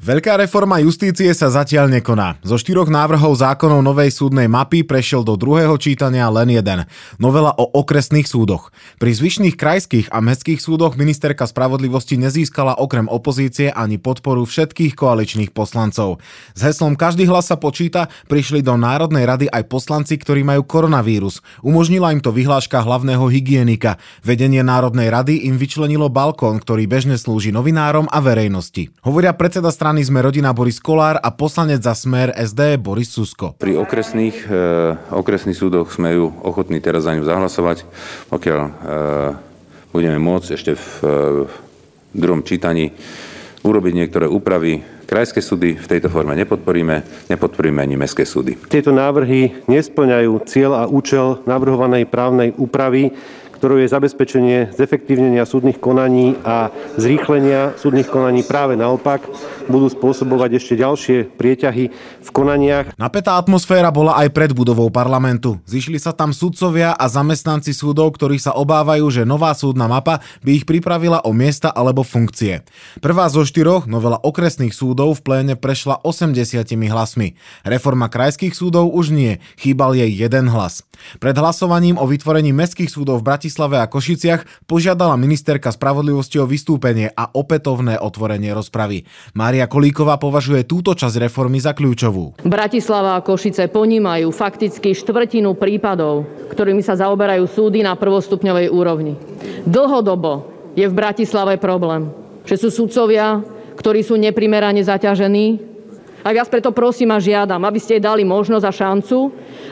Veľká reforma justície sa zatiaľ nekoná. Zo štyroch návrhov zákonov novej súdnej mapy prešiel do druhého čítania len jeden. Novela o okresných súdoch. Pri zvyšných krajských a mestských súdoch ministerka spravodlivosti nezískala okrem opozície ani podporu všetkých koaličných poslancov. S heslom Každý hlas sa počíta prišli do Národnej rady aj poslanci, ktorí majú koronavírus. Umožnila im to vyhláška hlavného hygienika. Vedenie Národnej rady im vyčlenilo balkón, ktorý bežne slúži novinárom a verejnosti. Hovoria predseda strany strany sme rodina Boris Kolár a poslanec za smer SD Boris Susko. Pri okresných, e, okresných súdoch sme ju ochotní teraz za ňu zahlasovať, pokiaľ e, budeme môcť ešte v, e, v druhom čítaní urobiť niektoré úpravy. Krajské súdy v tejto forme nepodporíme, nepodporíme ani mestské súdy. Tieto návrhy nesplňajú cieľ a účel navrhovanej právnej úpravy, ktorou je zabezpečenie zefektívnenia súdnych konaní a zrýchlenia súdnych konaní práve naopak budú spôsobovať ešte ďalšie prieťahy v konaniach. Napätá atmosféra bola aj pred budovou parlamentu. Zišli sa tam sudcovia a zamestnanci súdov, ktorí sa obávajú, že nová súdna mapa by ich pripravila o miesta alebo funkcie. Prvá zo štyroch, novela okresných súdov v pléne prešla 80 hlasmi. Reforma krajských súdov už nie, chýbal jej jeden hlas. Pred hlasovaním o vytvorení mestských súdov v Bratislave a Košiciach požiadala ministerka spravodlivosti o vystúpenie a opätovné otvorenie rozpravy. Mária Kolíková považuje túto časť reformy za kľúčovú. Bratislava a Košice ponímajú fakticky štvrtinu prípadov, ktorými sa zaoberajú súdy na prvostupňovej úrovni. Dlhodobo je v Bratislave problém, že sú sudcovia, ktorí sú neprimerane zaťažení, a vás preto prosím a žiadam, aby ste jej dali možnosť a šancu,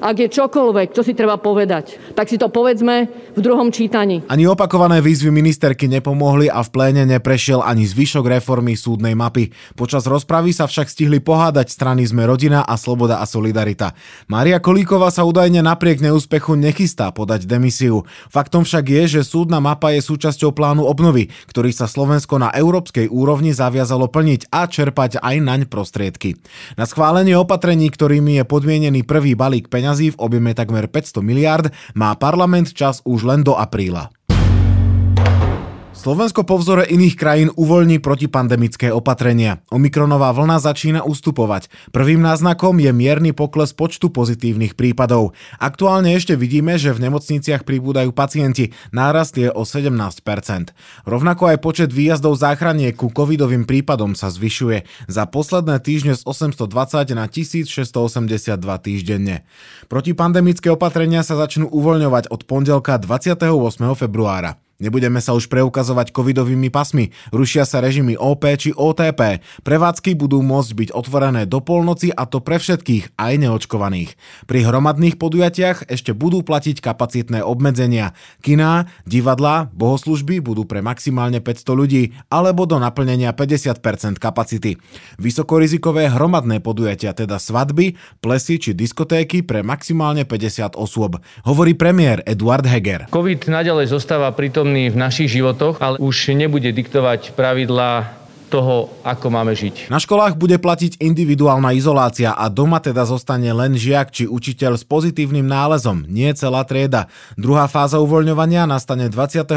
ak je čokoľvek, čo si treba povedať, tak si to povedzme v druhom čítaní. Ani opakované výzvy ministerky nepomohli a v pléne neprešiel ani zvyšok reformy súdnej mapy. Počas rozpravy sa však stihli pohádať strany Sme rodina a Sloboda a Solidarita. Mária Kolíková sa údajne napriek neúspechu nechystá podať demisiu. Faktom však je, že súdna mapa je súčasťou plánu obnovy, ktorý sa Slovensko na európskej úrovni zaviazalo plniť a čerpať aj naň prostriedky. Na schválenie opatrení, ktorými je podmienený prvý balík peňazí v objeme takmer 500 miliárd, má parlament čas už len do apríla. Slovensko po vzore iných krajín uvoľní protipandemické opatrenia. Omikronová vlna začína ustupovať. Prvým náznakom je mierny pokles počtu pozitívnych prípadov. Aktuálne ešte vidíme, že v nemocniciach pribúdajú pacienti. Nárast je o 17%. Rovnako aj počet výjazdov záchranie ku covidovým prípadom sa zvyšuje. Za posledné týždne z 820 na 1682 týždenne. Protipandemické opatrenia sa začnú uvoľňovať od pondelka 28. februára. Nebudeme sa už preukazovať covidovými pasmi, rušia sa režimy OP či OTP. Prevádzky budú môcť byť otvorené do polnoci a to pre všetkých, aj neočkovaných. Pri hromadných podujatiach ešte budú platiť kapacitné obmedzenia. Kiná, divadlá, bohoslužby budú pre maximálne 500 ľudí alebo do naplnenia 50% kapacity. Vysokorizikové hromadné podujatia, teda svadby, plesy či diskotéky pre maximálne 50 osôb. Hovorí premiér Eduard Heger. COVID naďalej zostáva pritom prítomný v našich životoch, ale už nebude diktovať pravidlá toho, ako máme žiť. Na školách bude platiť individuálna izolácia a doma teda zostane len žiak či učiteľ s pozitívnym nálezom, nie celá trieda. Druhá fáza uvoľňovania nastane 28.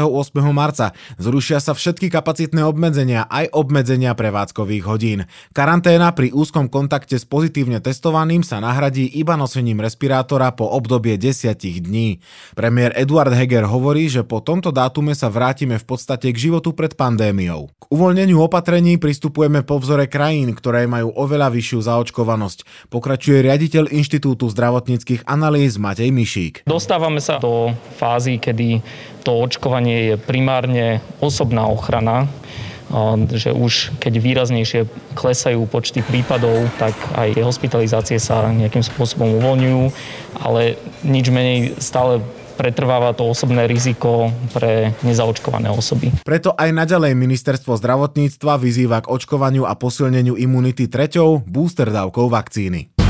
marca. Zrušia sa všetky kapacitné obmedzenia, aj obmedzenia prevádzkových hodín. Karanténa pri úzkom kontakte s pozitívne testovaným sa nahradí iba nosením respirátora po obdobie 10 dní. Premiér Eduard Heger hovorí, že po tomto dátume sa vrátime v podstate k životu pred pandémiou. K uvoľneniu opatrení opatrení pristupujeme po vzore krajín, ktoré majú oveľa vyššiu zaočkovanosť. Pokračuje riaditeľ Inštitútu zdravotníckých analýz Matej Mišík. Dostávame sa do fázy, kedy to očkovanie je primárne osobná ochrana že už keď výraznejšie klesajú počty prípadov, tak aj hospitalizácie sa nejakým spôsobom uvoľňujú, ale nič menej stále pretrváva to osobné riziko pre nezaočkované osoby. Preto aj naďalej ministerstvo zdravotníctva vyzýva k očkovaniu a posilneniu imunity treťou booster dávkou vakcíny.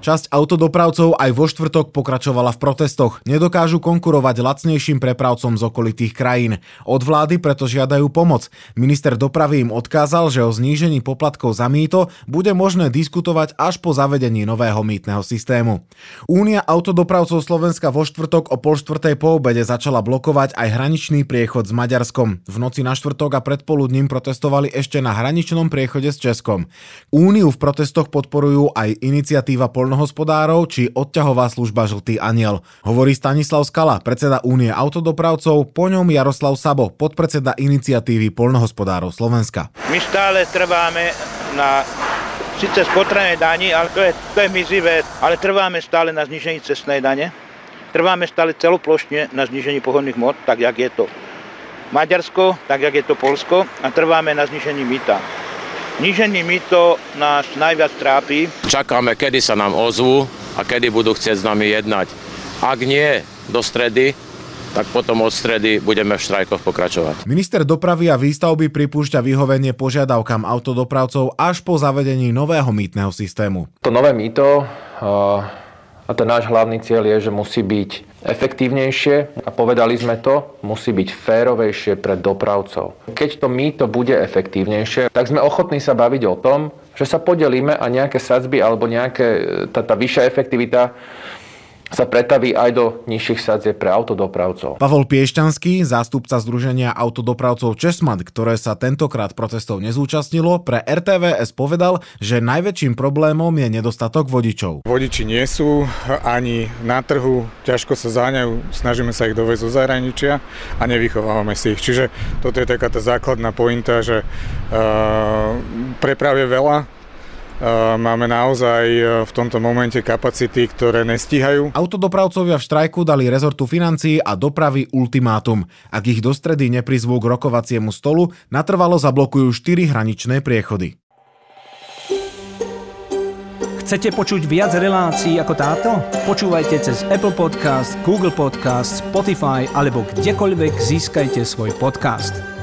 Časť autodopravcov aj vo štvrtok pokračovala v protestoch. Nedokážu konkurovať lacnejším prepravcom z okolitých krajín. Od vlády preto žiadajú pomoc. Minister dopravy im odkázal, že o znížení poplatkov za mýto bude možné diskutovať až po zavedení nového mýtneho systému. Únia autodopravcov Slovenska vo štvrtok o pol štvrtej po obede začala blokovať aj hraničný priechod s Maďarskom. V noci na štvrtok a predpoludním protestovali ešte na hraničnom priechode s Českom. Úniu v protestoch podporujú aj iniciatíva polnohospodárov či odťahová služba Žltý aniel. Hovorí Stanislav Skala, predseda Únie autodopravcov, po ňom Jaroslav Sabo, podpredseda iniciatívy polnohospodárov Slovenska. My stále trváme na síce spotrebnej dani, ale to je, to je mizivé, ale trváme stále na znižení cestnej dane. Trváme stále celoplošne na znižení pohodných mod, tak jak je to Maďarsko, tak jak je to Polsko a trváme na znižení mýta. Znižení mýto nás najviac trápi. Čakáme, kedy sa nám ozvú a kedy budú chcieť s nami jednať. Ak nie do stredy, tak potom od stredy budeme v štrajkoch pokračovať. Minister dopravy a výstavby pripúšťa vyhovenie požiadavkám autodopravcov až po zavedení nového mýtneho systému. To nové mýto a ten náš hlavný cieľ je, že musí byť efektívnejšie a povedali sme to, musí byť férovejšie pre dopravcov. Keď to mýto bude efektívnejšie, tak sme ochotní sa baviť o tom, že sa podelíme a nejaké sadzby alebo nejaké, tá, tá vyššia efektivita sa pretaví aj do nižších sadzieb pre autodopravcov. Pavol Piešťanský, zástupca Združenia autodopravcov Česmat, ktoré sa tentokrát protestov nezúčastnilo, pre RTVS povedal, že najväčším problémom je nedostatok vodičov. Vodiči nie sú ani na trhu, ťažko sa záňajú, snažíme sa ich dovesť zo zahraničia a nevychovávame si ich. Čiže toto je taká tá základná pointa, že uh, prepravie veľa, Máme naozaj v tomto momente kapacity, ktoré nestíhajú. Autodopravcovia v štrajku dali rezortu financií a dopravy ultimátum. Ak ich do stredy neprizvú k rokovaciemu stolu, natrvalo zablokujú 4 hraničné priechody. Chcete počuť viac relácií ako táto? Počúvajte cez Apple Podcast, Google Podcast, Spotify alebo kdekoľvek získajte svoj podcast.